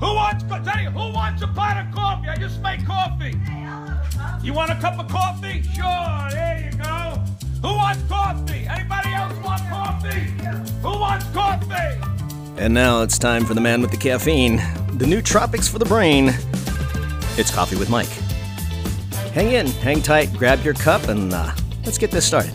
Who wants you, who wants a pot of coffee? I just made coffee. You want a cup of coffee? Sure, there you go. Who wants coffee? Anybody else want coffee? Who wants coffee? And now it's time for the man with the caffeine, the nootropics for the brain. It's Coffee with Mike. Hang in, hang tight, grab your cup, and uh, let's get this started.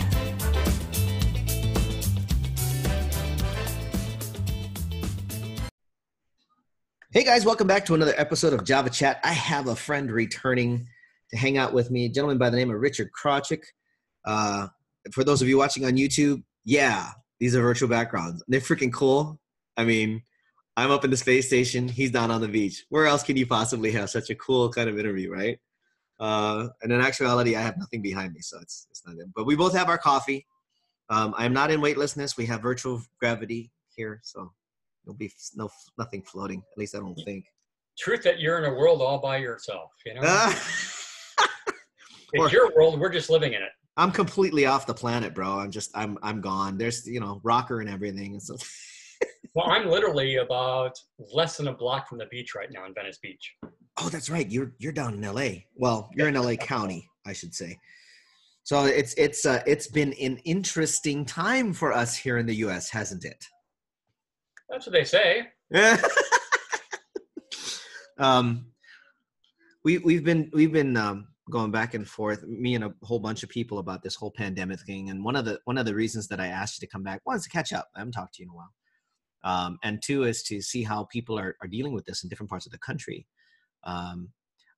Hey guys, welcome back to another episode of Java Chat. I have a friend returning to hang out with me, a gentleman by the name of Richard Krawczyk. Uh, for those of you watching on YouTube, yeah, these are virtual backgrounds. They're freaking cool. I mean, I'm up in the space station. He's down on the beach. Where else can you possibly have such a cool kind of interview, right? Uh, and in actuality, I have nothing behind me, so it's it's not it. But we both have our coffee. Um, I am not in weightlessness. We have virtual gravity here, so there'll be no nothing floating. At least I don't think. truth that you're in a world all by yourself. You know, or- it's your world. We're just living in it. I'm completely off the planet, bro. I'm just I'm I'm gone. There's you know rocker and everything. So Well, I'm literally about less than a block from the beach right now in Venice Beach. oh, that's right. You're you're down in L.A. Well, you're in L.A. County, I should say. So it's it's uh, it's been an interesting time for us here in the U.S., hasn't it? That's what they say. um, we we've been we've been um, going back and forth, me and a whole bunch of people about this whole pandemic thing. And one of the one of the reasons that I asked you to come back one is to catch up. I haven't talked to you in a while. Um, and two is to see how people are, are dealing with this in different parts of the country. Um,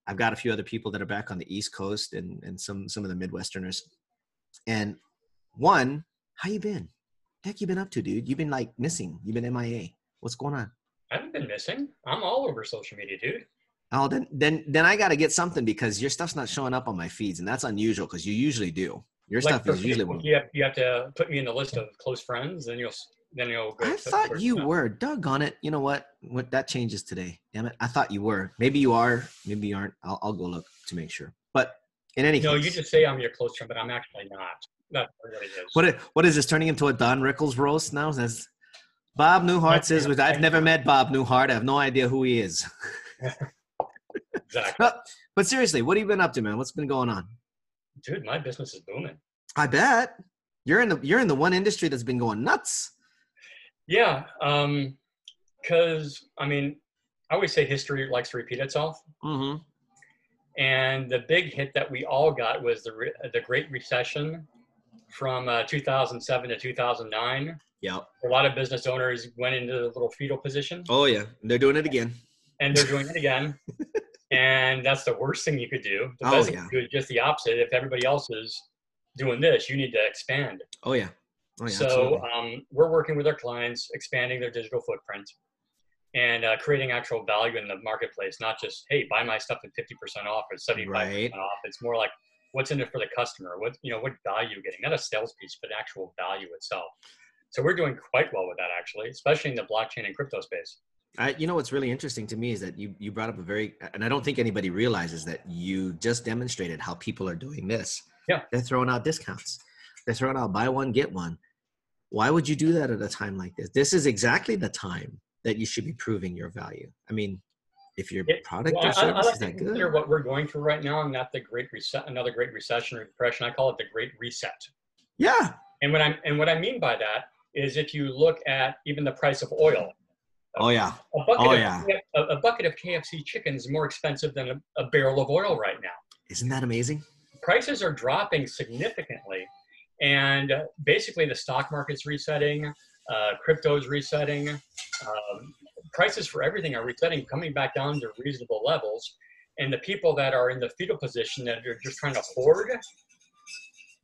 I've got a few other people that are back on the East Coast and, and some some of the Midwesterners. And one, how you been? Heck, you been up to, dude? You've been like missing. You've been MIA. What's going on? I haven't been missing. I'm all over social media, dude. Oh, then then then I got to get something because your stuff's not showing up on my feeds, and that's unusual because you usually do. Your Like, stuff is usually one. you have, you have to put me in the list of close friends, then you'll then you'll go. I thought you no. were. Doggone it! You know what? What that changes today? Damn it! I thought you were. Maybe you are. Maybe you aren't. I'll, I'll go look to make sure. But in any No, case, you just say I'm your close friend, but I'm actually not. That's what it is. What, what is this turning into a Don Rickles roast now? Says Bob Newhart That's- says, "I've never met Bob Newhart. I have no idea who he is." Exactly. but, but seriously, what have you been up to, man? What's been going on? Dude, my business is booming. I bet you're in the you're in the one industry that's been going nuts. Yeah, um, because I mean, I always say history likes to repeat itself. Mm-hmm. And the big hit that we all got was the re- the Great Recession from uh, 2007 to 2009. Yeah. A lot of business owners went into the little fetal position, Oh yeah, they're doing it again. and they're doing it again. and that's the worst thing you could do. The Oh, best thing yeah. you could do is just the opposite. If everybody else is doing this, you need to expand. Oh yeah. Oh yeah. so um, we're working with our clients, expanding their digital footprint and uh, creating actual value in the marketplace, not just, hey, buy my stuff at 50% off or 75% Right. off. It's more like, what's in it for the customer? What, you know, what value you're getting, not a sales piece, but actual value itself. So we're doing quite well with that, actually, especially in the blockchain and crypto space. I, you know what's really interesting to me is that you you brought up a very and I don't think anybody realizes that you just demonstrated how people are doing this. Yeah. They're throwing out discounts. They're throwing out buy one get one. Why would you do that at a time like this? This is exactly the time that you should be proving your value. I mean, if your product or I, I, I service like is that good, what we're going through right now, not the great reset, another great recession or depression. I call it the great reset. yeah, And what I'm and what I mean by that is if you look at even the price of oil, oh yeah, a bucket, Oh, of, yeah. a, a bucket of KFC chicken is more expensive than a, a barrel of oil right now. isn't that amazing? Prices are dropping significantly, and basically the stock market's resetting, uh, crypto's resetting, um, prices for everything are resetting, coming back down to reasonable levels. And the people that are in the fetal position that are just trying to hoard,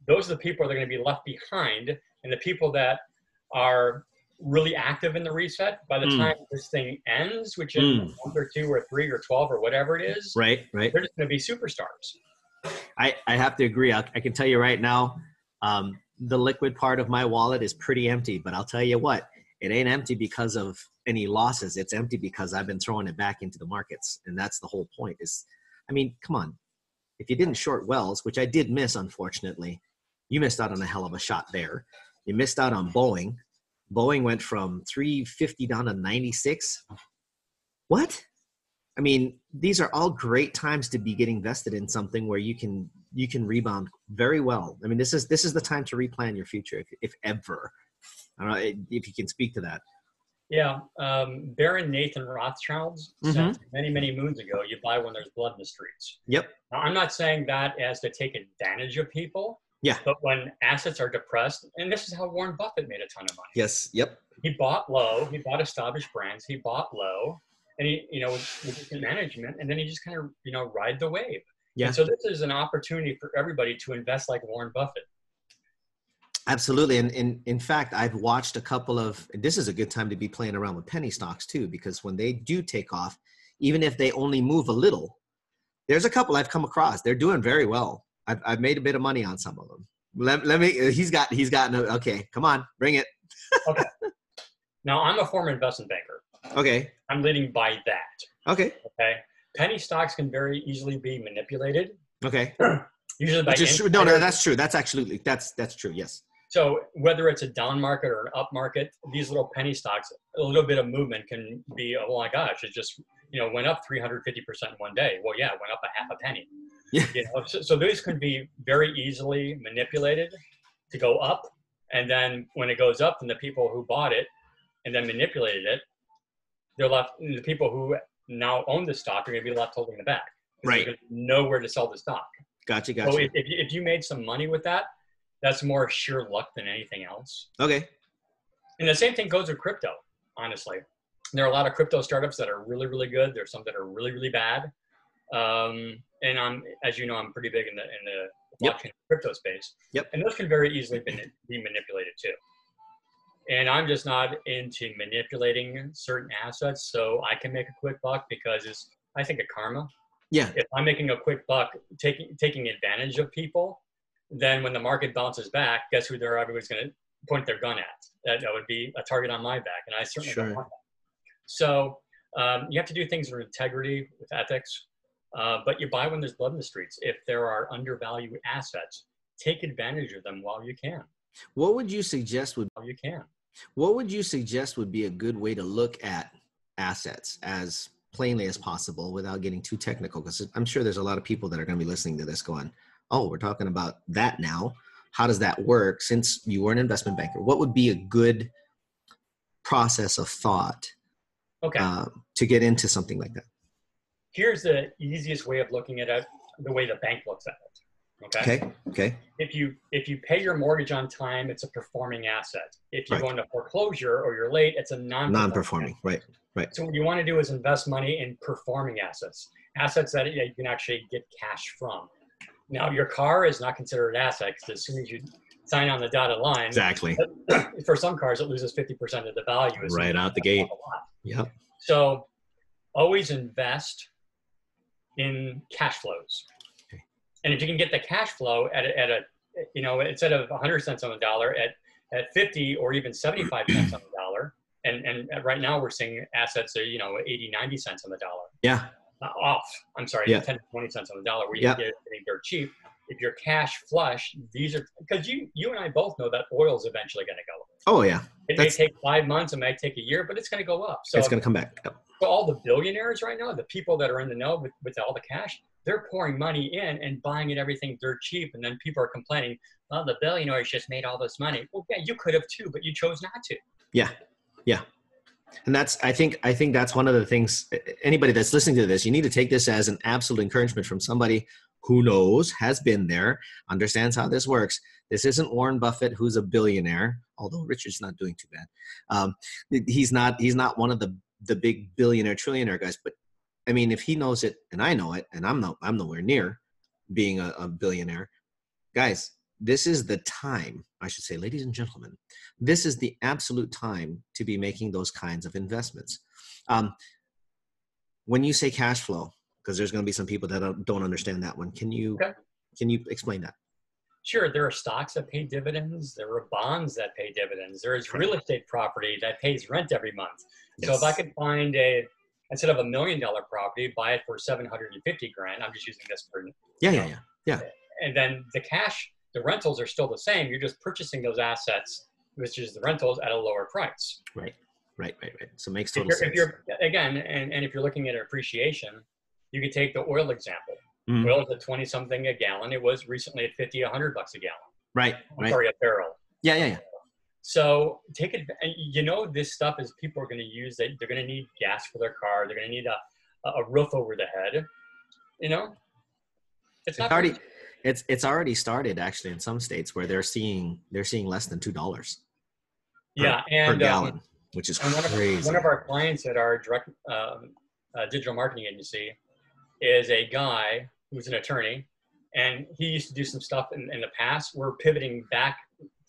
those are the people that are going to be left behind. And the people that are really active in the reset, by the Mm. time this thing ends, which is Mm. month or two or three or 12 or whatever it is, Right, right. they're just going to be superstars. I, I have to agree. I, I can tell you right now, um, the liquid part of my wallet is pretty empty. But I'll tell you what, it ain't empty because of any losses. It's empty because I've been throwing it back into the markets, and that's the whole point. Is, I mean, come on, if you didn't short Wells, which I did miss, unfortunately, you missed out on a hell of a shot there. You missed out on Boeing. Boeing went from 350 down to 96. What? I mean, these are all great times to be getting vested in something where you can you can rebound very well. I mean, this is this is the time to replan your future, if, if ever. I don't know if you can speak to that. Yeah, um, Baron Nathan Rothschild's Mhm. said many, many moons ago, you buy when there's blood in the streets. Yep. Now, I'm not saying that as to take advantage of people. Yeah. But when assets are depressed, and this is how Warren Buffett made a ton of money. Yes. Yep. He bought low, he bought established brands, he bought low, and he, you know, with, with different management, and then he just kind of, you know, ride the wave. Yeah. And so this is an opportunity for everybody to invest like Warren Buffett. Absolutely. And in, in fact, I've watched a couple of, this is a good time to be playing around with penny stocks too, because when they do take off, even if they only move a little, there's a couple I've come across. They're doing very well. I've, I've made a bit of money on some of them. Let, let me, uh, he's got, he's got no, okay, come on, bring it. Okay. Now, I'm a former investment banker. Okay. I'm leading by that. Okay. Okay. Penny stocks can very easily be manipulated, Okay. usually by Which is true. No, no, that's true. That's absolutely, that's, that's true. Yes. So whether it's a down market or an up market, these little penny stocks, a little bit of movement can be, oh my gosh, it just you know went up 350 percent in one day. Well, yeah, it went up a half a penny. Yeah. You know, so, so these can be very easily manipulated to go up, and then when it goes up, then the people who bought it and then manipulated it, they're left. The people who now own the stock are going to be left holding the bag. Right. Nowhere to sell the stock. Gotcha. So Gotcha. if, if, you, if you made some money with that, that's more sheer luck than anything else. Okay. And the same thing goes with crypto, honestly. There are a lot of crypto startups that are really, really good. There's some that are really, really bad. Um, and I'm, as you know, I'm pretty big in the in the Yep. crypto space. Yep. And those can very easily be, be manipulated too. And I'm just not into manipulating certain assets, so I can make a quick buck because it's I think of karma. Yeah. If I'm making a quick buck, taking taking advantage of people, then when the market bounces back, guess who they're everybody's going to point their gun at? That, that would be a target on my back, and I certainly Sure. don't want that. So um, you have to do things with integrity, with ethics, uh, but you buy when there's blood in the streets. If there are undervalued assets, take advantage of them while you can. What would you suggest would While you can. What would you suggest would be a good way to look at assets as plainly as possible without getting too technical? Because I'm sure there's a lot of people that are going to be listening to this going, oh, we're talking about that now. How does that work? Since you were an investment banker, what would be a good process of thought Okay. uh, to get into something like that? Here's the easiest way of looking at it, the way the bank looks at it. Okay. Okay. Okay. If you if you pay your mortgage on time, it's a performing asset. If you Right. go into foreclosure or you're late, it's a non Non-performing. Right. Right. So what you want to do is invest money in performing assets, assets that you can actually get cash from. Now, your car is not considered an asset because as soon as you sign on the dotted line, Exactly. for some cars, it loses 50% of the value. Right out the gate. Yep. So always invest in cash flows. Okay. And if you can get the cash flow at a, at a you know, instead of 100 cents on the dollar at, at 50 or even 75 cents on the dollar, and, and right now we're seeing assets are, you know, 80, 90 cents on the dollar. Yeah. Off, I'm sorry, Yeah. 10 to 20 cents on the dollar where you Yeah. can get it dirt cheap. If you're cash flush, these are, because you, you and I both know that oil's eventually going to go up. Oh yeah. It That's- may take five months, it may take a year, but it's going to go up. So it's going to come back. Yep. so all the billionaires right now, the people that are in the know with, with all the cash, they're pouring money in and buying it everything dirt cheap. And then people are complaining, well, the billionaires just made all this money. Well, yeah, you could have too, but you chose not to. And that's i think i think that's one of the things anybody that's listening to this you need to take this as an absolute encouragement from somebody who knows has been there understands how this works. This isn't warren buffett who's a billionaire although richard's not doing too bad. Um, he's not he's not one of the the big billionaire trillionaire guys but i mean if he knows it and i know it and i'm no i'm nowhere near being a, a billionaire guys this is the time i should say ladies and gentlemen this is the absolute time to be making those kinds of investments. Um, when you say cash flow, because there's going to be some people that don't, don't understand that one, can you Okay. can you explain that? Sure, there are stocks that pay dividends. There are bonds that pay dividends. There is real estate property that pays rent every month. So if I Yes. could find a, instead of a million dollar property, buy it for 750 grand, I'm just using this for Yeah, yeah, yeah. and then the cash, the rentals are still the same. You're just purchasing those assets, which is the rentals, at a lower price. Right. Right, right, right. So it makes If total you're, sense. if you're again, and, and if you're looking at appreciation, you could take the oil example. Mhm. Oil is at 20 something a gallon. It was recently at 50, 100 bucks a gallon. Right, I'm right. sorry, a barrel. Yeah, yeah, yeah. So take it. You know, this stuff is people are going to use it. They're going to need gas for their car. They're going to need a, a roof over the head. You know, it's It's not already it's it's already started actually in some states where they're seeing they're seeing less than two dollars yeah, per and um, gallon, which is and one of, crazy. one of our clients at our direct um, uh, digital marketing agency is a guy who's an attorney, and he used to do some stuff in, in the past. We're pivoting back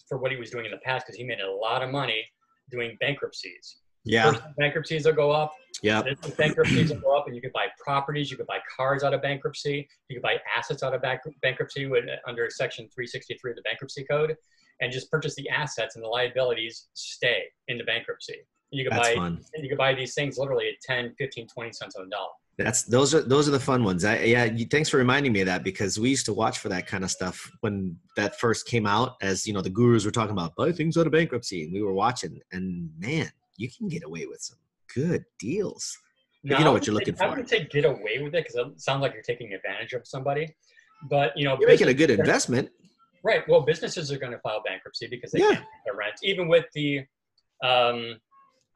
for what he was doing in the past because he made a lot of money doing bankruptcies. yeah, First, bankruptcies will go up. Yeah, bankruptcies will go up, and you could buy properties, you could buy cars out of bankruptcy, you could buy assets out of bank- bankruptcy with, under Section 363 of the Bankruptcy Code, and just purchase the assets and the liabilities stay in the bankruptcy. You could that's buy fun. you could buy these things literally at 10, 15, 20 cents on the dollar. That's those are those are the fun ones. I, yeah, you, thanks for reminding me of that because we used to watch for that kind of stuff when that first came out. As you know, the gurus were talking about buy things out of bankruptcy, and we were watching, and man, you can get away with some good deals. You know what you're looking say- I for. wouldn't say get away with it because it sounds like you're taking advantage of somebody. But you know, You're making a good investment. Right. Well, businesses are going to file bankruptcy because they Yeah. can't pay their rent, even with the um,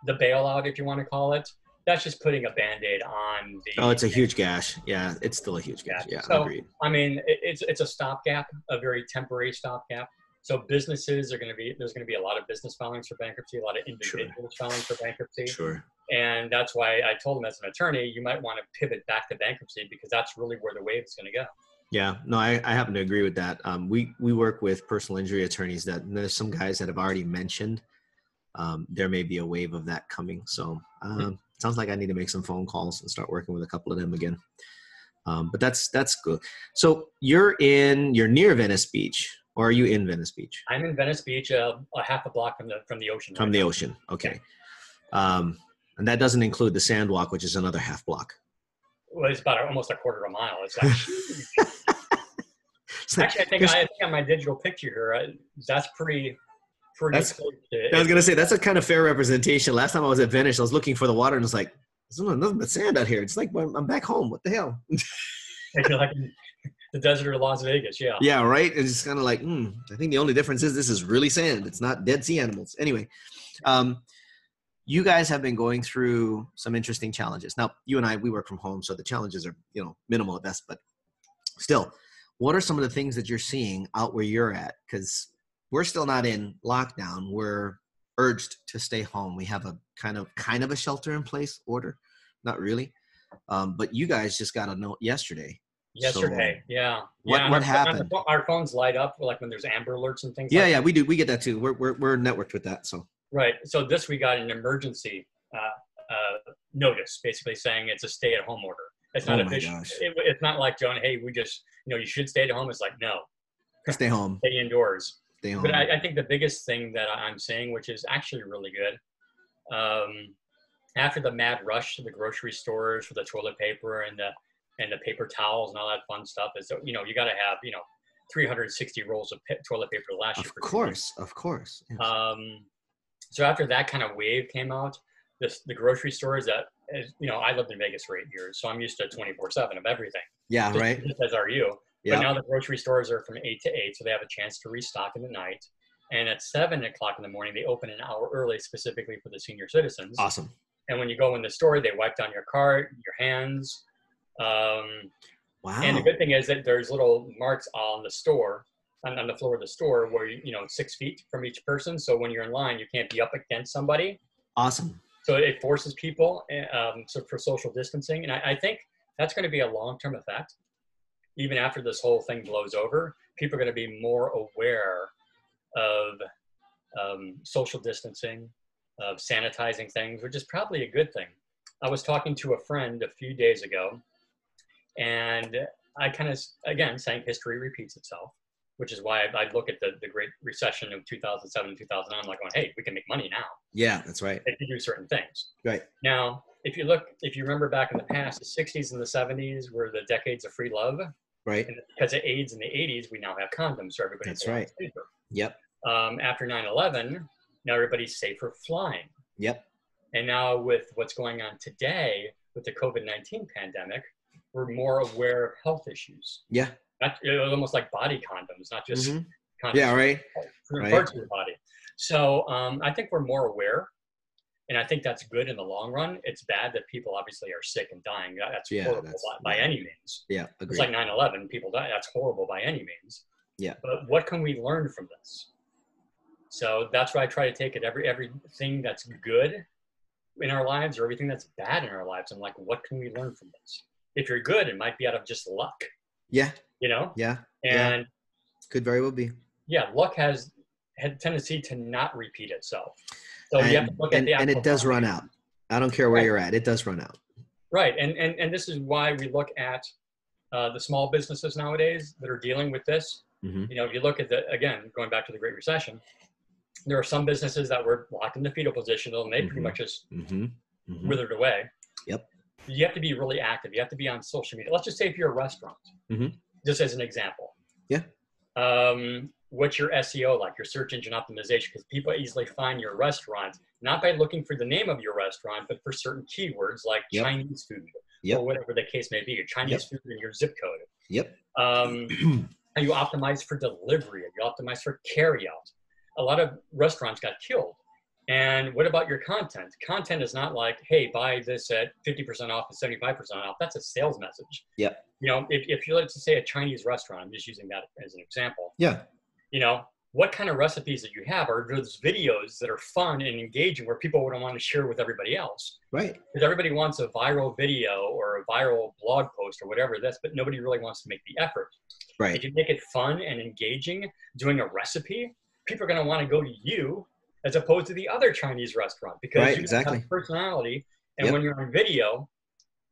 the bailout, if you want to call it. That's just putting a band-aid on the. Oh, it's a huge gash. Yeah, it's still a huge gash. Yeah. So- agreed. I mean, it, it's it's a stopgap, a very temporary stopgap. So businesses are going to be there's going to be a lot of business filings for bankruptcy, a lot of Sure. individuals filing for bankruptcy, Sure. and that's why I told them as an attorney, you might want to pivot back to bankruptcy because that's really where the wave is going to go. Yeah, no, I, I happen to agree with that. Um, we we work with personal injury attorneys that there's some guys that have already mentioned um, there may be a wave of that coming. So um, sounds like I need to make some phone calls and start working with a couple of them again. Um, but that's that's good. So you're in you're near Venice Beach, or are you in Venice Beach I'm in Venice Beach, uh, a half a block from the from the ocean. from right the now. ocean? Okay, um, and that doesn't include the Sandwalk, which is another half block. Well, it's about almost a quarter of a mile. It's like. It's Actually, I think I, I think on my digital picture here, uh, that's pretty, pretty That's- to. I was gonna say that's a kind of fair representation. Last time I was at Venice, I was looking for the water and it's like there's nothing but sand out here. It's like well, I'm back home. What the hell? Like, the desert of Las Vegas, yeah. yeah, right. It's kind of like hmm, I think the only difference is this is really sand. It's not dead sea animals. Anyway, um, you guys have been going through some interesting challenges. Now, you and I we work from home, so the challenges are you know minimal at best. But still, what are some of the things that you're seeing out where you're at? Because we're still not in lockdown. We're urged to stay home. We have a kind of kind of a shelter in place order, not really. Um, but you guys just got a note yesterday. Yesterday, yeah. what- yeah, what our- our- happened? Our phones light up like when there's Amber Alerts and things. Yeah, like yeah, we do. We get that too. We're we're we're networked with that. So Right. So this we got an emergency uh, uh, notice, basically saying it's a stay-at-home order. It's not Oh official. It, it's not like John. Hey, we just you know you should stay at home. It's like no, stay home. stay indoors. Stay home. But I, I think the biggest thing that I'm seeing, which is actually really good, um, after the mad rush to the grocery stores for the toilet paper and the and the paper towels and all that fun stuff, is you know you got to have you know 360 rolls of toilet paper to last you of for two course, of course. yes. um, so after that kind of wave came out, this, the grocery stores that you know, I lived in Vegas for eight years, so I'm used to 24 seven of everything. yeah, just- right. Just as are you. But now the grocery stores are from eight to eight, so they have a chance to restock in the night. And at seven o'clock in the morning, they open an hour early specifically for the senior citizens. awesome. And when you go in the store, they wipe down your cart, your hands. Um, Wow. and the good thing is that there's little marks on the store, on, on the floor of the store, where you, you know six feet from each person. So when you're in line, you can't be up against somebody. awesome. So it forces people um, so for social distancing, and I, I think that's going to be a long-term effect. Even after this whole thing blows over, people are going to be more aware of um, social distancing, of sanitizing things, which is probably a good thing. I was talking to a friend a few days ago, and I kind of, again, saying history repeats itself, which is why I, I look at the, the Great Recession of 2007, 2009, I'm like going, hey, we can make money now Yeah, that's right. if you do certain things. Right. Now, if you look, if you remember back in the past, the 60s and the 70s were the decades of free love. Right. And because of AIDS in the 80s, we now have condoms, so everybody's That's right. safer. Yep. Um, after 9 11, now everybody's safer flying. Yep. And now with what's going on today with the COVID-19 pandemic, we're more aware of health issues. Yeah. Not, it was almost like body condoms, not just Mhm. condoms Yeah, right. for Right. parts of the body. So um, I think we're more aware, and I think that's good in the long run. It's bad that people obviously are sick and dying. That's Yeah, horrible that's- by, by yeah. any means. Yeah, It's like 9/11, people die. That's horrible by any means. Yeah. But what can we learn from this? So that's why I try to take it every everything that's good in our lives or everything that's bad in our lives. I'm like, what can we learn from this? If you're good, it might be out of just luck, yeah, you know. yeah, yeah. And could very well be. yeah, luck has had tendency to not repeat itself. So you have to and, at and, the and it does run out. I don't care where Right. you're at. It does run out. Right, and and and this is why we look at uh, the small businesses nowadays that are dealing with this. Mhm. You know, if you look at the again going back to the Great Recession, there are some businesses that were locked in the fetal position and they pretty Mhm. much just Mm-hmm. hmm withered away. Yep. You have to be really active. You have to be on social media. Let's just say if you're a restaurant, Mhm. just as an example. Yeah. Um, what's your SEO like? Your search engine optimization, because people easily find your restaurant not by looking for the name of your restaurant, but for certain keywords like Yep. Chinese food Yep. or whatever the case may be, your Chinese food in your zip code. Yep. Um, you optimize for delivery, and you optimize for carryout. A lot of restaurants got killed. And what about your content? Content is not like, hey, buy this at 50% off and 75% off. That's a sales message. Yeah. You know, if, if you're, let's say, a Chinese restaurant, I'm just using that as an example, Yeah. you know, what kind of recipes that you have are those videos that are fun and engaging where people would want to share with everybody else Right. because everybody wants a viral video or a viral blog post or whatever this, but nobody really wants to make the effort. Right. If you make it fun and engaging, doing a recipe, people are going to want to go to you as opposed to the other Chinese restaurant because Right, you exactly. have personality. And Yep. when you're on video,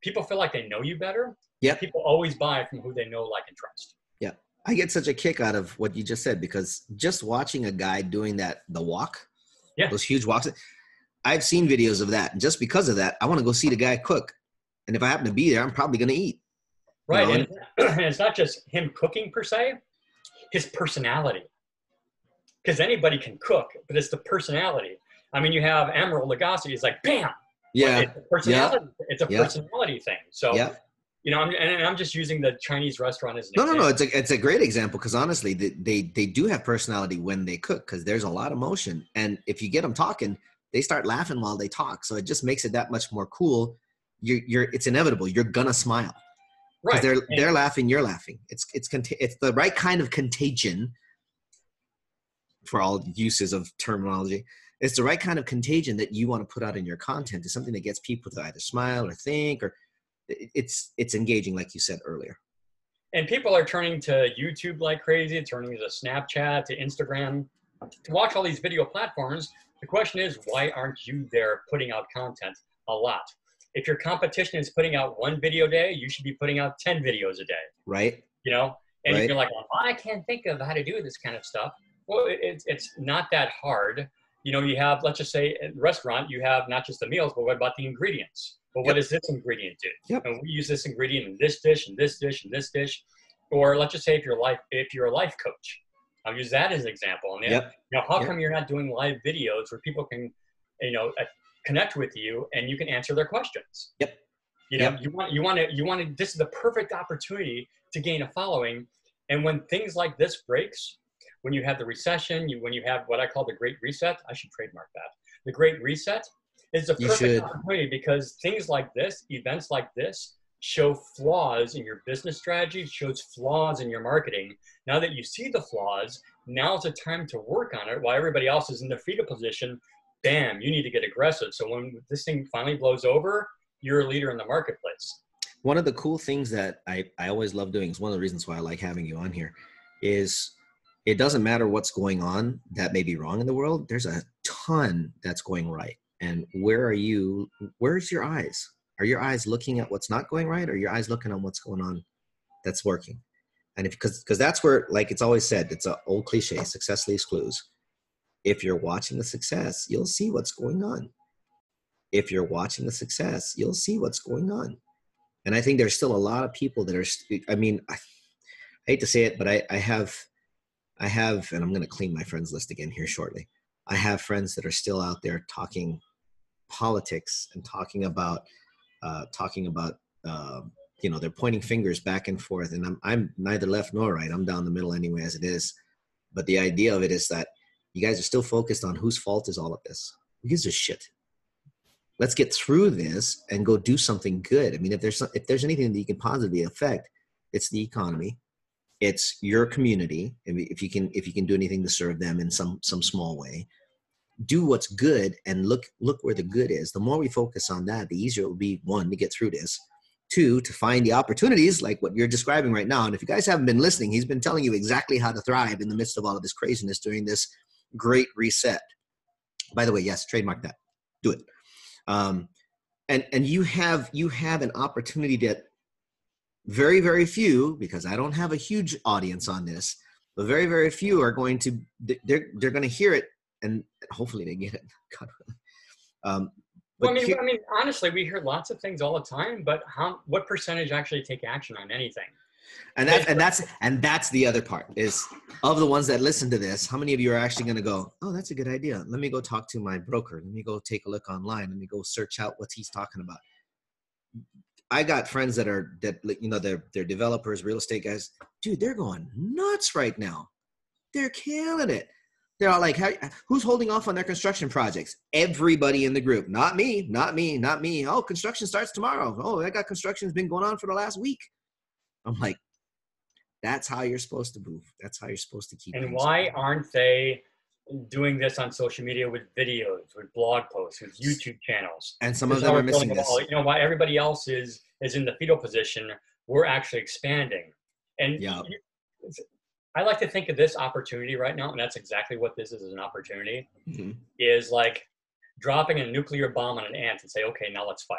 people feel like they know you better. Yeah. People always buy from who they know, like, and trust. Yeah. I get such a kick out of what you just said because just watching a guy doing that, the wok, Yeah. those huge woks, I've seen videos of that. And just because of that, I want to go see the guy cook. And if I happen to be there, I'm probably going to eat. Right. know, and, and it's not just him cooking per se, his personality. Because anybody can cook, but it's the personality. I mean, you have Emeril Lagasse, he's like, bam. Yeah. It's a personality, it's a Yeah. personality thing. So, Yeah. you know, I'm, and I'm just using the Chinese restaurant as an example. No, no, no. It's a it's a great example because honestly, they, they they do have personality when they cook because there's a lot of motion, and if you get them talking, they start laughing while they talk. So it just makes it that much more cool. You're you're it's inevitable. You're gonna smile Right. they're And- they're laughing, you're laughing. It's it's it's the right kind of contagion for all uses of terminology. It's the right kind of contagion that you want to put out in your content. It's something that gets people to either smile or think, or it's it's engaging, like you said earlier. and people are turning to YouTube like crazy, turning to Snapchat, to Instagram, to watch all these video platforms. The question is, why aren't you there putting out content a lot? If your competition is putting out one video a day, you should be putting out 10 videos a day, Right? you know? And Right. if you're like, well, I can't think of how to do this kind of stuff, well, it, it's, it's not that hard. You know, you have, let's just say, at restaurant, you have not just the meals, but what about the ingredients? Well, what Yep. does this ingredient do? Yep. And we use this ingredient in this dish, and this dish, and this dish. Or let's just say if you're life, if you're a life coach, I'll use that as an example. And Yep. you know, how Yep. come you're not doing live videos where people can, you know, uh, connect with you and you can answer their questions? Yep. You know, Yep. you want you want to you want to. This is the perfect opportunity to gain a following. And when things like this breaks, when you have the recession, you when you have what I call the Great Reset, I should trademark that. The Great Reset is the perfect opportunity because things like this, events like this, show flaws in your business strategy, shows flaws in your marketing. Now that you see the flaws, now's the time to work on it while everybody else is in the fetal position. Bam, you need to get aggressive. So when this thing finally blows over, you're a leader in the marketplace. one of the cool things that I, I always love doing is one of the reasons why I like having you on here is it doesn't matter what's going on that may be wrong in the world. There's a ton that's going right. And where are you? Where's your eyes? Are your eyes looking at what's not going right or your eyes looking on what's going on that's working? And if because because that's where like it's always said, it's an old cliche, success leaves clues. If you're watching the success, you'll see what's going on. If you're watching the success, you'll see what's going on and i think there's still a lot of people that are i mean i, I hate to say it but i i have i have and i'm going to clean my friends list again here shortly. I have friends that are still out there talking politics and talking about uh, talking about uh, you know they're pointing fingers back and forth and I'm, I'm neither left nor right. I'm down the middle anyway as it is. But the idea of it is that you guys are still focused on whose fault is all of this. Who gives a shit? Let's get through this and go do something good. I mean if there's if there's anything that you can positively affect it's the economy it's your community if you can if you can do anything to serve them in some some small way do what's good and look look where the good is. The more we focus on that the easier it will be one to get through this two to find the opportunities like what you're describing right now. And if you guys haven't been listening he's been telling you exactly how to thrive in the midst of all of this craziness during this great reset. By the way yes trademark that. Do it. Um, and and you have you have an opportunity that very very few because i don't have a huge audience on this but very very few are going to they're they're going to hear it and hopefully they get it um, well, I mean, here, I mean, honestly, we hear lots of things all the time, but how? What percentage actually take action on anything? And that's and that's and that's the other part is of the ones that listen to this, how many of you are actually going to go, "Oh, that's a good idea. Let me go talk to my broker. Let me go take a look online. Let me go search out what he's talking about." I got friends that are that you know they're they're developers, real estate guys. Dude, they're going nuts right now. They're killing it. They're all like, who's holding off on their construction projects? Everybody in the group. Not me, not me, not me. Oh, construction starts tomorrow. Oh, I got construction's been going on for the last week. I'm like, that's how you're supposed to move. That's how you're supposed to keep. And why aren't they doing this on social media with videos, with blog posts, with YouTube channels? And some of them are missing this. You know, why everybody else is is in the fetal position, we're actually expanding. And yeah. I like to think of this opportunity right now, and that's exactly what this is, is an opportunity, mm-hmm. is like dropping a nuclear bomb on an ant and say, okay, now let's fight.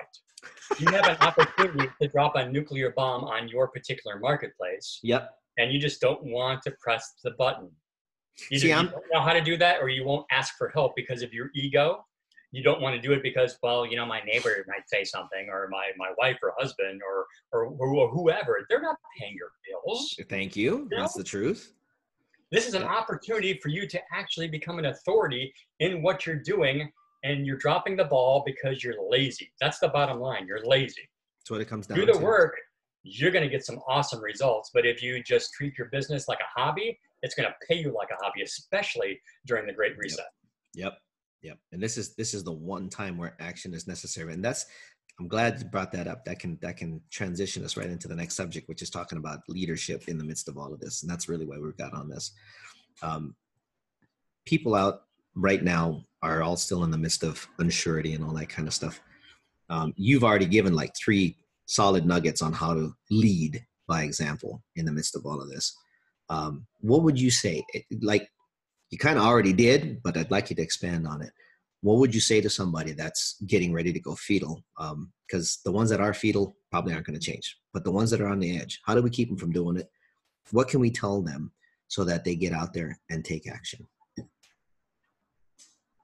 You have an opportunity to drop a nuclear bomb on your particular marketplace. Yep. And you just don't want to press the button. Either See, you don't know how to do that or you won't ask for help because of your ego. You don't want to do it because, well, you know, my neighbor might say something or my, my wife or husband or, or, or whoever. They're not paying your bills. Thank you. you That's the truth. This is an opportunity for you to actually become an authority in what you're doing and you're dropping the ball because you're lazy. That's the bottom line. You're lazy. That's what it comes down to. Do the to. work, you're going to get some awesome results. But if you just treat your business like a hobby, it's going to pay you like a hobby, especially during the Great Reset. Yep. yep. Yep. And this is this is the one time where action is necessary. And that's I'm glad you brought that up. That can that can transition us right into the next subject, which is talking about leadership in the midst of all of this. And that's really why we've got on this. Um, people out right now are all still in the midst of unsurety and all that kind of stuff. Um, you've already given like three solid nuggets on how to lead by example in the midst of all of this. Um, what would you say? Like you kind of already did, but I'd like you to expand on it. What would you say to somebody that's getting ready to go fetal? Because um, the ones that are fetal probably aren't going to change, but the ones that are on the edge, how do we keep them from doing it? What can we tell them so that they get out there and take action?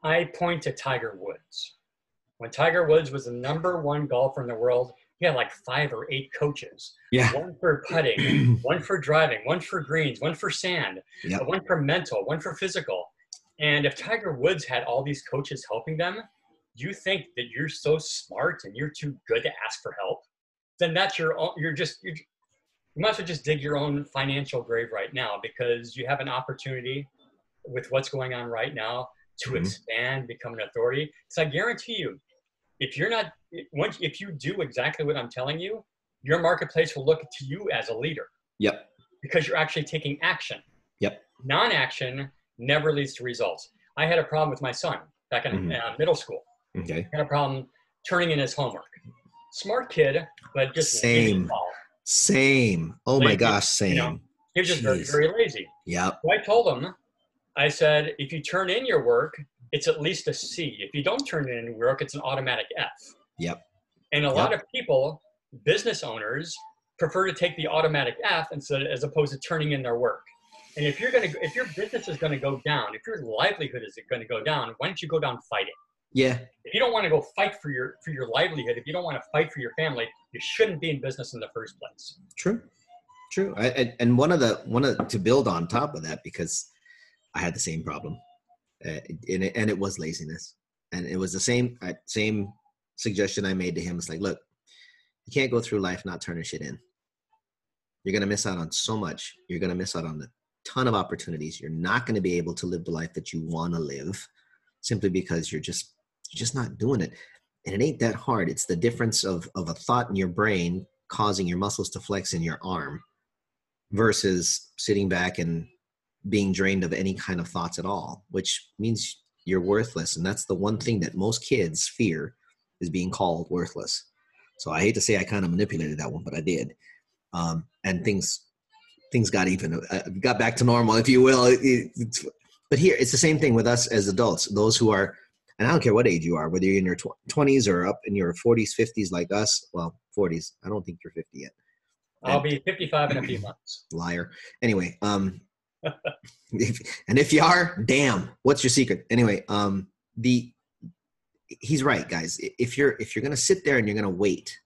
I point to Tiger Woods. When Tiger Woods was the number one golfer in the world, he had like five or eight coaches. Yeah. One for putting, one for driving, one for greens, one for sand, yep. one for mental, one for physical. And if Tiger Woods had all these coaches helping them, you think that you're so smart and you're too good to ask for help, then that's your own, you're just, you're, you might as well just dig your own financial grave right now because you have an opportunity with what's going on right now to mm-hmm. expand, become an authority. So I guarantee you, if you're not, once if you do exactly what I'm telling you, your marketplace will look to you as a leader. Yep. Because you're actually taking action. Yep. Non-action never leads to results. I had a problem with my son back in mm-hmm. uh, middle school. Okay. I had a problem turning in his homework. Smart kid, but just same. Same. Oh lazy. my gosh, same. You know, he was just very, very lazy. Yep. So I told him I said, if you turn in your work, it's at least a C. If you don't turn in work, it's an automatic F. Yep. And a yep. lot of people, business owners, prefer to take the automatic F instead as opposed to turning in their work. And if you're gonna, if your business is gonna go down, if your livelihood is gonna go down, why don't you go down fighting? Yeah. If you don't want to go fight for your for your livelihood, if you don't want to fight for your family, you shouldn't be in business in the first place. True. True. I, and one of the one of to build on top of that because I had the same problem, uh, and, it, and it was laziness. and it was the same uh, same suggestion I made to him. It's like, look, you can't go through life not turning shit in. You're gonna miss out on so much. You're gonna miss out on a ton of opportunities. You're not gonna be able to live the life that you want to live, simply because you're just you're just not doing it. And it ain't that hard. It's the difference of of a thought in your brain causing your muscles to flex in your arm versus sitting back and being drained of any kind of thoughts at all, which means you're worthless. And that's the one thing that most kids fear is being called worthless. So I hate to say I kind of manipulated that one, but I did. Um, and things things got even uh, got back to normal, if you will. It, it, but here, it's the same thing with us as adults. Those who are, and I don't care what age you are, whether you're in your twenties or up in your forties, fifties, like us. Well, forties. I don't think you're fifty yet. I'll and, be fifty-five in a few months. Liar. Anyway, um, if, and if you are, damn, what's your secret? Anyway, um, the he's right, guys. If you're if you're gonna sit there and you're gonna wait,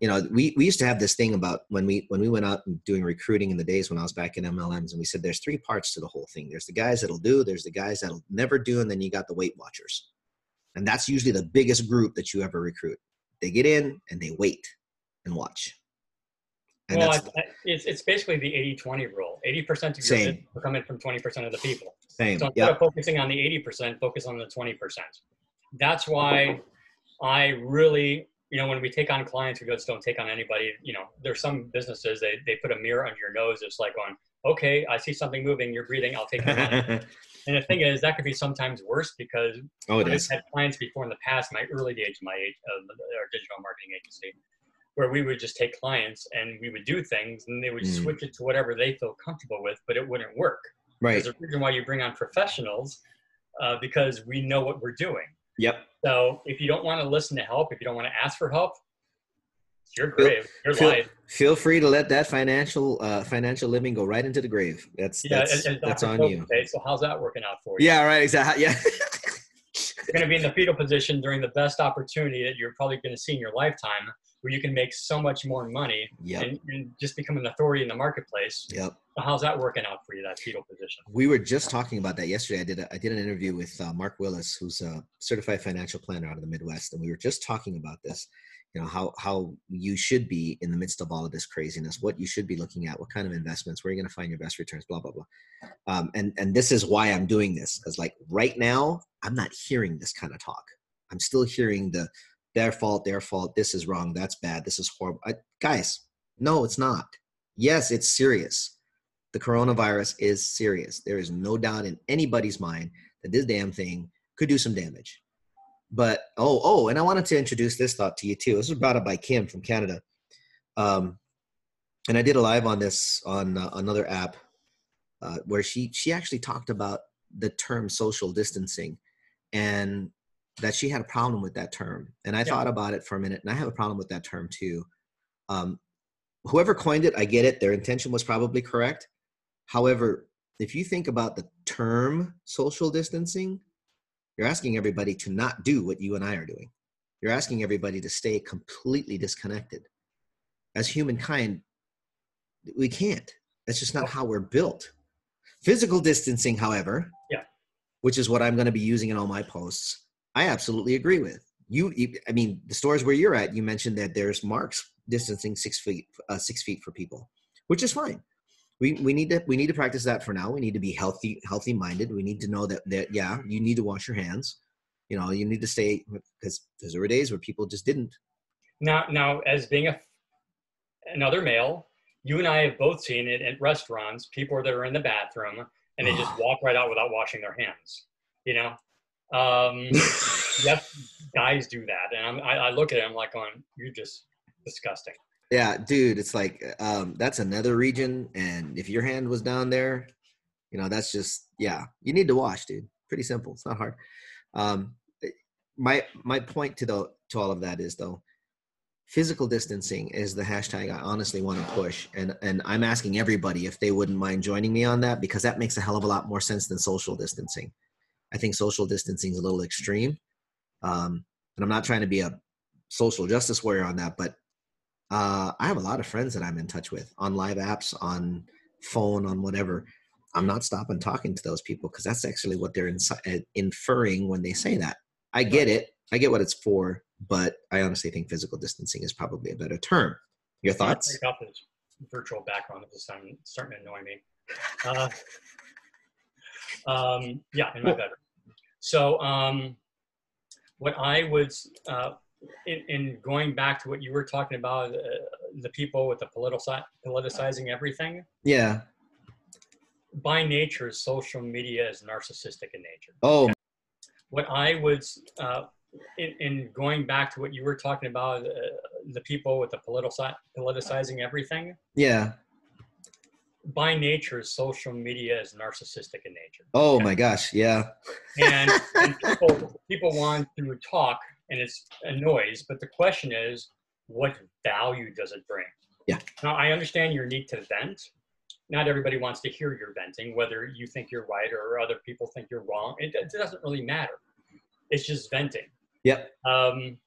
you know, we we used to have this thing about when we when we went out doing recruiting in the days when I was back in MLMs, and we said there's three parts to the whole thing. There's the guys that'll do, there's the guys that'll never do, and then you got the Weight Watchers, and that's usually the biggest group that you ever recruit. They get in and they wait and watch. And well, I, it's, it's basically the 80 20 rule 80% of your same. business are coming from 20% of the people. Same. So instead yep. of focusing on the 80%, focus on the 20%. That's why I really, you know, when we take on clients, we just don't take on anybody. You know, there's some businesses, they, they put a mirror under your nose. It's like going, okay, I see something moving, you're breathing, I'll take it. and the thing is, that could be sometimes worse because oh, I've had clients before in the past, my early days of my age, uh, of our digital marketing agency where we would just take clients and we would do things and they would mm. switch it to whatever they feel comfortable with, but it wouldn't work. Right. There's a reason why you bring on professionals uh, because we know what we're doing. Yep. So if you don't want to listen to help, if you don't want to ask for help, it's your grave, your feel, life. Feel free to let that financial uh, financial living go right into the grave. That's yeah, that's, and, and that's on you. Okay, so how's that working out for you? Yeah, right. Exactly. Yeah. you're going to be in the fetal position during the best opportunity that you're probably going to see in your lifetime where you can make so much more money yep. and, and, just become an authority in the marketplace. Yep. So how's that working out for you, that fetal position? We were just talking about that yesterday. I did a, I did an interview with uh, Mark Willis, who's a certified financial planner out of the Midwest, and we were just talking about this. You know how how you should be in the midst of all of this craziness, what you should be looking at, what kind of investments, where you're going to find your best returns, blah blah blah. Um, and and this is why I'm doing this because like right now I'm not hearing this kind of talk. I'm still hearing the their fault, their fault. This is wrong. That's bad. This is horrible. I, guys, no, it's not. Yes, it's serious. The coronavirus is serious. There is no doubt in anybody's mind that this damn thing could do some damage. But oh, oh, and I wanted to introduce this thought to you too. This was brought up by Kim from Canada, um, and I did a live on this on uh, another app uh, where she she actually talked about the term social distancing and that she had a problem with that term. And I yeah. thought about it for a minute, and I have a problem with that term too. Um, whoever coined it, I get it. Their intention was probably correct. However, if you think about the term social distancing, you're asking everybody to not do what you and I are doing. You're asking everybody to stay completely disconnected. As humankind, we can't. That's just not how we're built. Physical distancing, however, yeah. which is what I'm going to be using in all my posts, I absolutely agree with you. I mean, the stores where you're at, you mentioned that there's marks distancing six feet, uh, six feet for people, which is fine. We, we need to we need to practice that for now. We need to be healthy healthy minded. We need to know that that yeah, you need to wash your hands. You know, you need to stay because there were days where people just didn't. Now, now, as being a another male, you and I have both seen it at restaurants. People that are in the bathroom and they just walk right out without washing their hands. You know, um, yep, guys do that, and I'm, I, I look at it, I'm like, "On "You're just disgusting." Yeah, dude, it's like um, that's another region, and if your hand was down there, you know, that's just yeah, you need to wash, dude. Pretty simple. It's not hard. Um, my my point to the to all of that is though, physical distancing is the hashtag I honestly want to push, and and I'm asking everybody if they wouldn't mind joining me on that because that makes a hell of a lot more sense than social distancing. I think social distancing is a little extreme. Um, and I'm not trying to be a social justice warrior on that, but uh, I have a lot of friends that I'm in touch with on live apps, on phone, on whatever. I'm not stopping talking to those people because that's actually what they're uh, inferring when they say that. I get it. I get what it's for, but I honestly think physical distancing is probably a better term. Your thoughts? Off this virtual background. This is starting, starting to annoy me. Uh, um, yeah, in my bedroom. So um, what I was uh, in, in, going back to what you were talking about, uh, the people with the political politicizing everything. Yeah. By nature, social media is narcissistic in nature. Oh. What I was uh, in, in, going back to what you were talking about, uh, the people with the political politicizing everything. Yeah by nature, social media is narcissistic in nature. Oh okay? my gosh, yeah. and, and people people want to talk, and it's a noise. But the question is, what value does it bring? Yeah. Now I understand your need to vent. Not everybody wants to hear your venting, whether you think you're right or other people think you're wrong. It, it doesn't really matter. It's just venting. Yep. Um,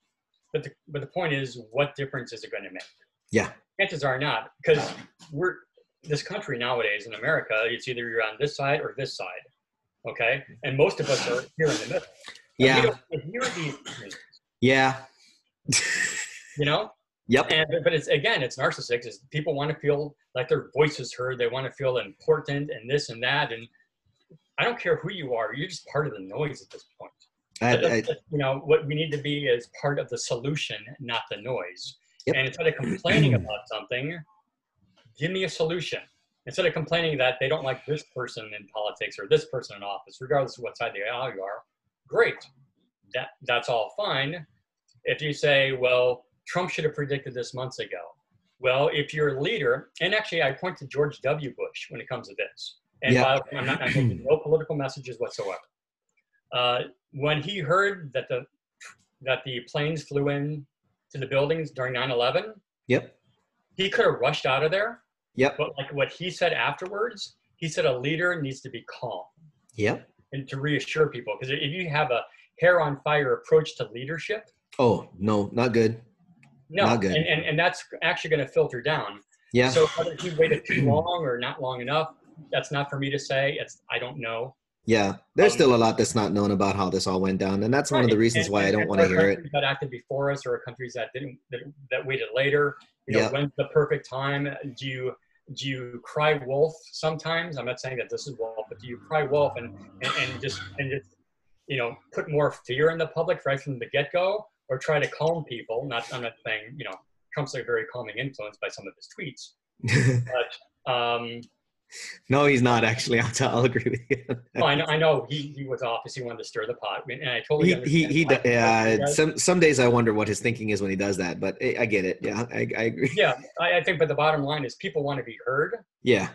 but the but the point is, what difference is it going to make? Yeah. Chances are not, because we're this country nowadays in America, it's either you're on this side or this side. Okay. And most of us are here in the middle. Yeah. Yeah. you know? Yep. And but it's again, it's narcissistic. Is people want to feel like their voice is heard. They want to feel important and this and that. And I don't care who you are. You're just part of the noise at this point. I, I, you know what we need to be is part of the solution, not the noise. Yep. And instead of complaining about something, give me a solution. Instead of complaining that they don't like this person in politics or this person in office regardless of what side of the aisle you are great. That that's all fine. If you say well trump should have predicted this months ago. Well if you're a leader and actually i point to george w. Bush when it comes to this. And yeah. i'm not I'm making no political messages whatsoever. Uh, when he heard that the that the planes flew in to the buildings during 9-11 yep. he could have rushed out of there. Yep. But like what he said afterwards, he said a leader needs to be calm. Yep. And to reassure people, because if you have a hair on fire approach to leadership. Oh no, not good. No, not good. And, and, and that's actually going to filter down. Yeah. So whether he waited too long or not long enough, that's not for me to say. It's I don't know. Yeah, there's um, still a lot that's not known about how this all went down, and that's right. one of the reasons and, why I don't want to hear it. That acted before us, or countries that didn't that, that waited later. You know, yeah. when's the perfect time? Do you do you cry wolf sometimes? I'm not saying that this is wolf, but do you cry wolf and and, and just and just you know put more fear in the public right from the get go, or try to calm people? Not I'm not saying you know Trump's a very calming influence by some of his tweets, but um, no, he's not actually. I'll, I'll agree with you. well, oh, I know, I know he, he was off because he wanted to stir the pot, and I totally he he, he yeah. Some some days I wonder what his thinking is when he does that, but I, I get it. Yeah, I, I agree. Yeah, I, I think, but the bottom line is people want to be heard. Yeah.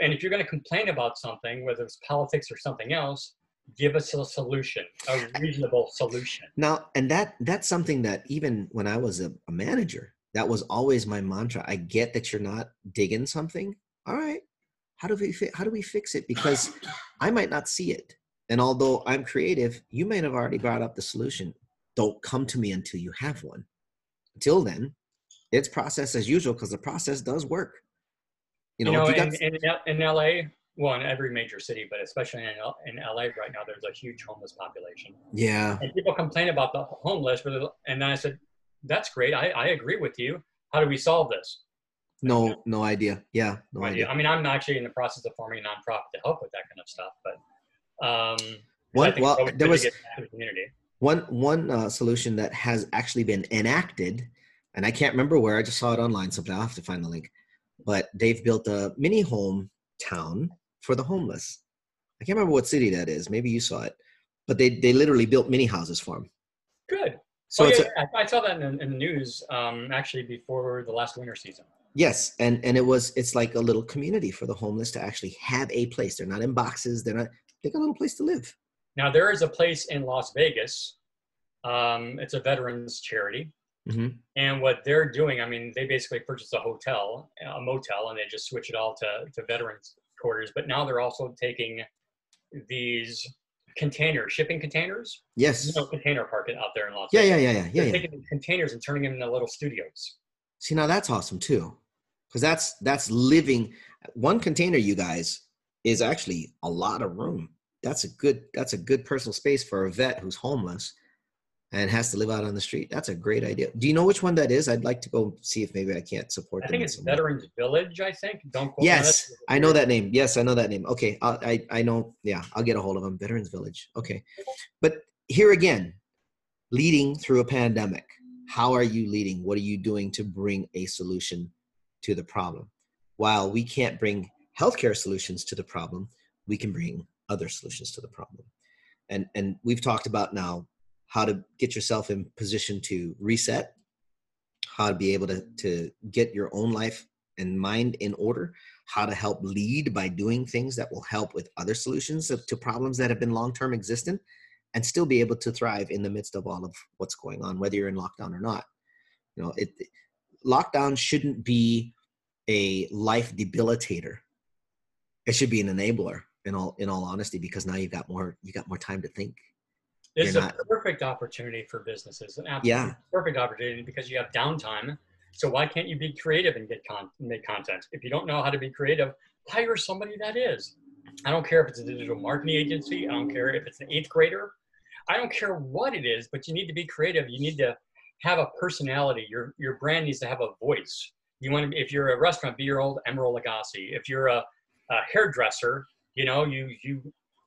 And if you're going to complain about something, whether it's politics or something else, give us a solution, a reasonable solution. Now, and that that's something that even when I was a, a manager, that was always my mantra. I get that you're not digging something. All right, how do we fi- how do we fix it? Because i might not see it. And although i'm creative you might have already brought up the solution. Don't come to me until you have one. Until then it's process as usual because the process does work. You know, you know you in, in, in, la well in every major city but especially in, in la right now there's a huge homeless population. Yeah. And people complain about the homeless and then i said that's great. I, I agree with you. How do we solve this no, no idea. Yeah, no, idea. idea. I mean, I'm actually in the process of forming a nonprofit to help with that kind of stuff. But um, one, well, there was one one uh, solution that has actually been enacted, and I can't remember where. I just saw it online, so I'll have to find the link. But they've built a mini home town for the homeless. I can't remember what city that is. Maybe you saw it, but they they literally built mini houses for them. Good. So oh, yeah, yeah. I saw that in, in the news um, actually before the last winter season. Yes, and and it was it's like a little community for the homeless to actually have a place. They're not in boxes. They're not. They got a little place to live. Now there is a place in Las Vegas. Um, it's a veterans charity, mm-hmm. and what they're doing, I mean, they basically purchased a hotel, a motel, and they just switch it all to to veterans quarters. But now they're also taking these containers, shipping containers. Yes. You know, container park out there in Las yeah, Vegas. Yeah, yeah, yeah, yeah. They're yeah, taking containers and turning them into little studios. See, now that's awesome too, because that's that's living. One container, you guys, is actually a lot of room. That's a good that's a good personal space for a vet who's homeless. and has to live out on the street. That's a great idea. Do you know which one that is? I'd like to go see if maybe I can't support. I think it's some way. Veterans Village. I think. Don't. Yes. I know that name. Yes, I know that name. Okay, I, I I know. Yeah, I'll get a hold of them. Veterans Village. Okay, but here again, leading through a pandemic. How are you leading? What are you doing to bring a solution to the problem? While we can't bring healthcare solutions to the problem, we can bring other solutions to the problem. And and we've talked about now how to get yourself in position to reset, how to be able to to get your own life and mind in order, how to help lead by doing things that will help with other solutions to problems that have been long term existent, and still be able to thrive in the midst of all of what's going on, whether you're in lockdown or not. You know, it lockdown shouldn't be a life debilitator. It should be an enabler in all in all honesty, because now you've got more you got more time to think. This is You're a not- perfect opportunity for businesses. An absolute Yeah. perfect opportunity because you have downtime. So why can't you be creative and get con- make content? If you don't know how to be creative, hire somebody that is. I don't care if it's a digital marketing agency. I don't care if it's an eighth grader. I don't care what it is, but you need to be creative. You need to have a personality. Your your brand needs to have a voice. You want to, if you're a restaurant, be your old Emeril Lagasse. If you're a, a hairdresser, you know, you you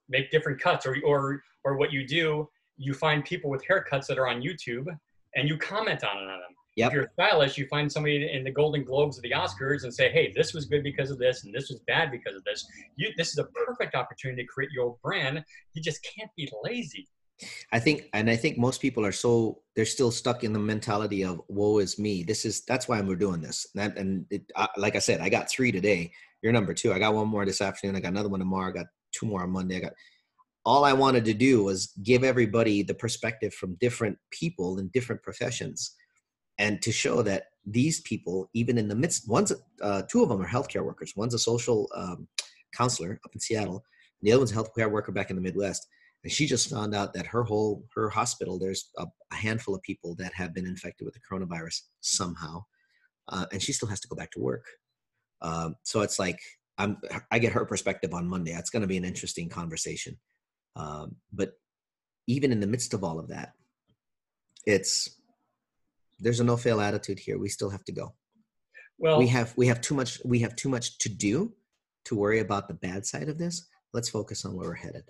make different cuts, or or or what you do, you find people with haircuts that are on YouTube and you comment on it on them. Yep. If you're a stylist, you find somebody in the Golden Globes or the Oscars and say, "Hey, this was good because of this, and this was bad because of this." You, this is a perfect opportunity to create your brand. You just can't be lazy. I think, and I think most people are so they're still stuck in the mentality of "woe is me." This is that's why we're doing this. And, that, and it, I, like I said, I got three today. You're number two. I got one more this afternoon. I got another one tomorrow. I got two more on Monday. I got. All I wanted to do was give everybody the perspective from different people in different professions, and to show that these people, even in the midst, one's uh, two of them are healthcare workers. One's a social um, counselor up in Seattle. The other one's a healthcare worker back in the Midwest and she just found out that her whole her hospital there's a, a handful of people that have been infected with the coronavirus somehow uh, and she still has to go back to work. Um, so it's like i'm i get her perspective on monday. That's going to be an interesting conversation. Um, but even in the midst of all of that it's there's a no fail attitude here. We still have to go. Well, we have we have too much we have too much to do to worry about the bad side of this. Let's focus on where we're headed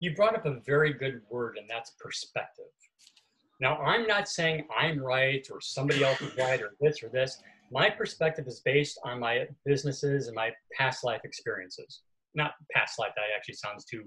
you brought up a very good word, and that's perspective. Now, I'm not saying I'm right or somebody else is right or this or this. My perspective is based on my businesses and my past life experiences. Not past life, that actually sounds too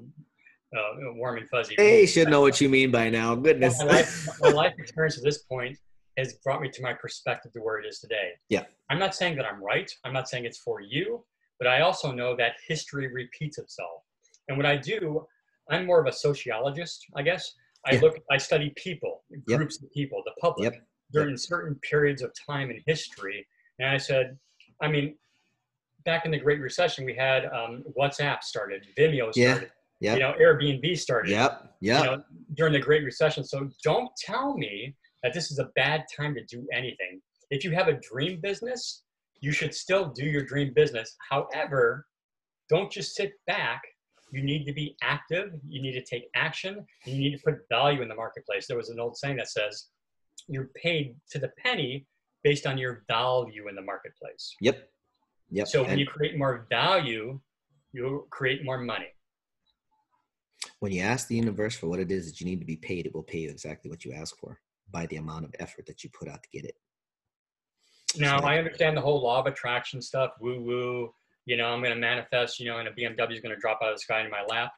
uh, warm and fuzzy. They should know what you mean by now. Goodness. my life, my life experience at this point has brought me to my perspective to where it is today. Yeah. I'm not saying that I'm right. I'm not saying it's for you, but I also know that history repeats itself. And what I do, I'm more of a sociologist, I guess. I Yeah. look, I study people, Yep. groups of people, the public, Yep. during certain periods of time in history. And I said, I mean, back in the Great Recession, we had um, WhatsApp started, Vimeo Yeah. started, Yep. you know, Airbnb started Yep. Yep. you know, during the Great Recession. So don't tell me that this is a bad time to do anything. If you have a dream business, you should still do your dream business. However, don't just sit back. You need to be active. You need to take action. You need to put value in the marketplace. There was an old saying that says, "You're paid to the penny based on your value in the marketplace." Yep. Yep. So when And you create more value, you create more money. when you ask the universe for what it is that you need to be paid, it will pay you exactly what you ask for by the amount of effort that you put out to get it. Now So- I understand the whole law of attraction stuff, woo woo. You know, I'm going to manifest. You know, and a BMW is going to drop out of the sky in my lap.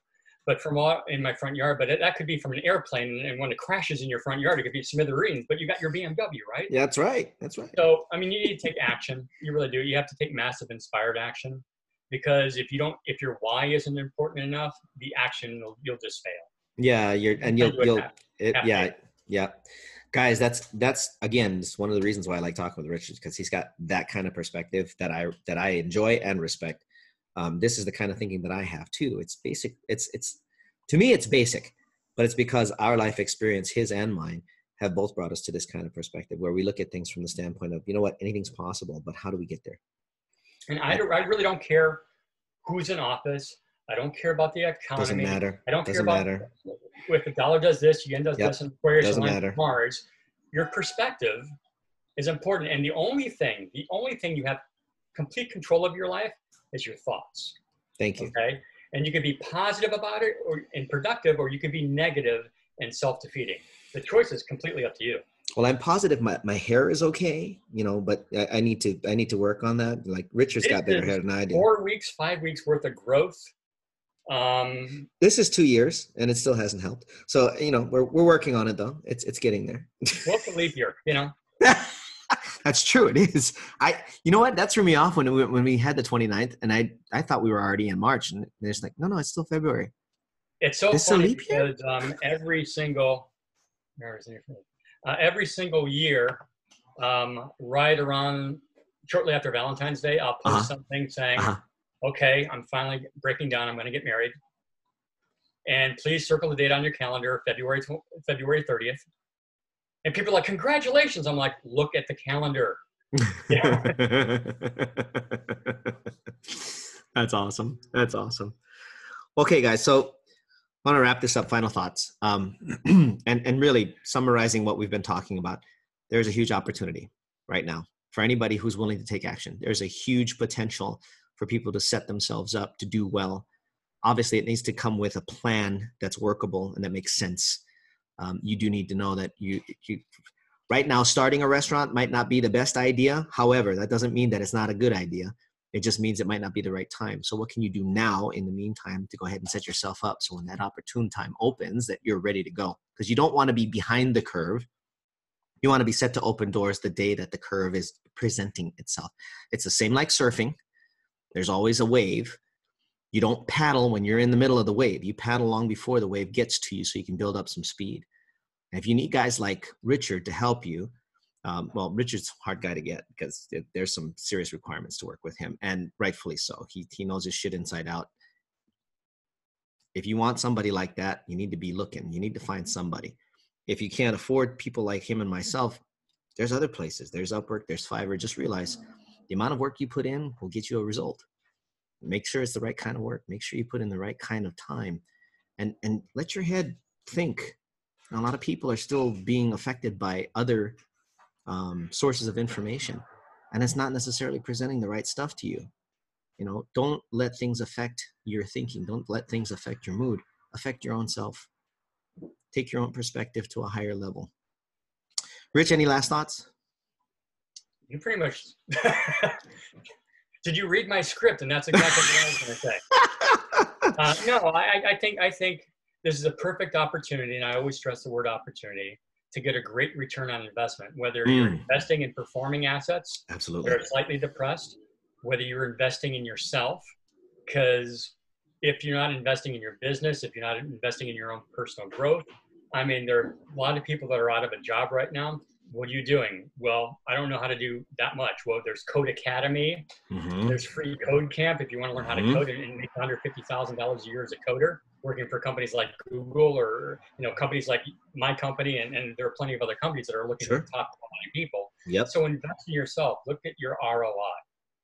But from all in my front yard, but it, that could be from an airplane, and when it crashes in your front yard, it could be smithereens. But you got your BMW, right? Yeah, that's right. That's right. So I mean, you need to take action. You really do. You have to take massive inspired action, because if you don't, if your why isn't important enough, the action will, you'll just fail. Yeah, you're and you'll you'll it, yeah yeah. Guys, that's that's again, it's one of the reasons why I like talking with Richard because he's got that kind of perspective that I that I enjoy and respect. Um, this is the kind of thinking that I have too. It's basic. It's it's to me it's basic, but it's because our life experience, his and mine, have both brought us to this kind of perspective where we look at things from the standpoint of you know what anything's possible, but how do we get there? And I, I really don't care who's in office. I don't care about the economy. Doesn't matter. I don't Doesn't care about matter. if the dollar does this, yen does Yep. this, and Aquarius Doesn't matter. Mars. Your perspective is important, and the only thing, the only thing you have complete control of your life is your thoughts. Thank you. Okay, and you can be positive about it or and productive, or you can be negative and self-defeating. The choice is completely up to you. Well, I'm positive my, my hair is okay, you know, but I, I need to I need to work on that. Like Richard's got better hair than I do. Four weeks, five weeks worth of growth. Um, This is two years, and it still hasn't helped. So you know, we're we're working on it though. It's it's getting there. what's the leap year? You know, That's true. It is. I. You know what? That threw me off when we when we had the 29th, and I I thought we were already in March, and it's like no no it's still February. It's so It's funny because um, every single where is it? Uh, every single year, um, right around shortly after Valentine's Day, I'll post Uh-huh. something saying, Uh-huh. "Okay, I'm finally breaking down. I'm to get married, and please circle the date on your calendar, February February 30th." And people are like, "Congratulations!" I'm like, "Look at the calendar." That's awesome. That's awesome. Okay, guys. So I want to wrap this up. Final thoughts. Um, and and really summarizing what we've been talking about. There's a huge opportunity right now for anybody who's willing to take action. There's a huge potential for people to set themselves up to do well. Obviously, it needs to come with a plan that's workable and that makes sense. Um, you do need to know that you, you right now starting a restaurant might not be the best idea. However that doesn't mean that it's not a good idea. It just means it might not be the right time. So what can you do now in the meantime to go ahead and set yourself up so when that opportune time opens that you're ready to go? Because you don't want to be behind the curve. You want to be set to open doors the day that the curve is presenting itself. It's the same like surfing there's always a wave you don't paddle when you're in the middle of the wave you paddle long before the wave gets to you so you can build up some speed and if you need guys like Richard to help you, um, well, Richard's a hard guy to get because there- there's some serious requirements to work with him, and rightfully so. He he knows his shit inside out. If you want somebody like that, you need to be looking. You need to find somebody. If you can't afford people like him and myself, there's other places. There's Upwork. There's Fiverr. Just realize the amount of work you put in will get you a result. Make sure it's the right kind of work. Make sure you put in the right kind of time, and and let your head think. A lot of people are still being affected by other um, sources of information and it's not necessarily presenting the right stuff to you. You know don't let things affect your thinking. Don't let things affect your mood. Affect your own self. Take your own perspective to a higher level. Rich any last thoughts You pretty much. Did you read my script? And that's exactly what I was going to say. Uh, no, I, I- think I think this is a perfect opportunity, and I always stress the word opportunity to get a great return on investment. Whether you're Mm. investing in performing assets absolutely that are slightly depressed, whether you're investing in yourself, because if you're not investing in your business, if you're not investing in your own personal growth, I mean, there are a lot of people that are out of a job right now. What are you doing? Well, I don't know how to do that much. Well, there's Code Academy. Mhm. There's free code camp if you want to learn how to Mhm. code and make $150,000 a year as a coder, working for companies like Google or you know companies like my company, and, and there are plenty of other companies that are looking Sure. for top quality people. yep So invest in yourself. Look at your ROI,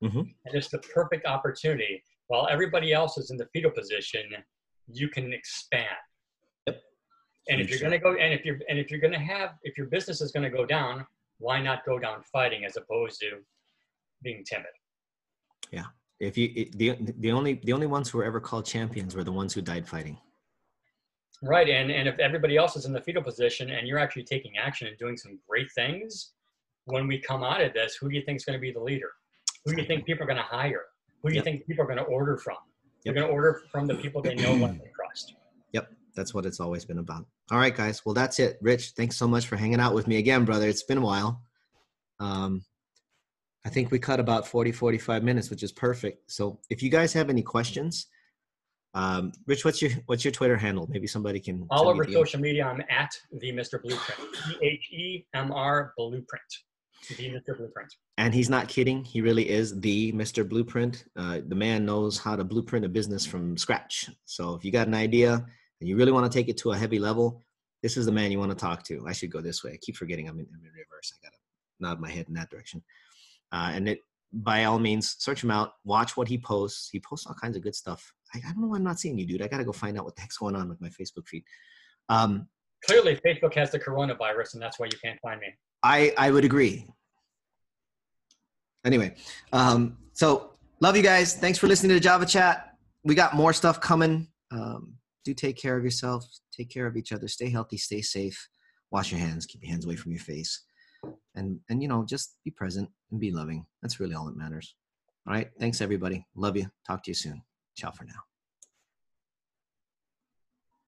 Mhm. and it's the perfect opportunity. While everybody else is in the fetal position, you can expand. Yep. And if you're going to go, and if you're, and if you're going to have, if your business is going to go down, why not go down fighting as opposed to being timid? Yeah. If you it- the, the only the only ones who were ever called champions were the ones who died fighting Right, and and if everybody else is in the fetal position and you're actually taking action and doing some great things, when we come out of this, who do you think is going to be the leader? Who do you think people are going to hire? Who do you Yep. think people are going to order from? They're Yep. going to order from the people they know, and trust. That's what it's always been about all right guys well that's it rich thanks so much for hanging out with me again brother it's been a while um i think we cut about 40 45 minutes which is perfect so if you guys have any questions um rich what's your what's your twitter handle maybe somebody can All over social media, I'm at the Mr. Blueprint. T H E M R Blueprint. The Mr. Blueprint. and he's not kidding he really is the mr blueprint uh, the man knows how to blueprint a business from scratch so if you got an idea and you really want to take it to a heavy level this is the man you want to talk to i should go this way i keep forgetting i'm in, I'm in reverse i gotta nod my head in that direction uh, and it by all means, search him out. Watch what he posts. He posts all kinds of good stuff. I, I don't know why I'm not seeing you, dude. I gotta go find out what the heck's going on with my Facebook feed. Um, Clearly, Facebook has the coronavirus, and that's why you can't find me. I I would agree. Anyway, um, so love you guys. Thanks for listening to Java Chat. We got more stuff coming. Um, do take care of yourself. Take care of each other. Stay healthy. Stay safe. Wash your hands. Keep your hands away from your face. And and you know, just be present and be loving. That's really all that matters. All right. Thanks everybody. Love you. Talk to you soon. Ciao for now.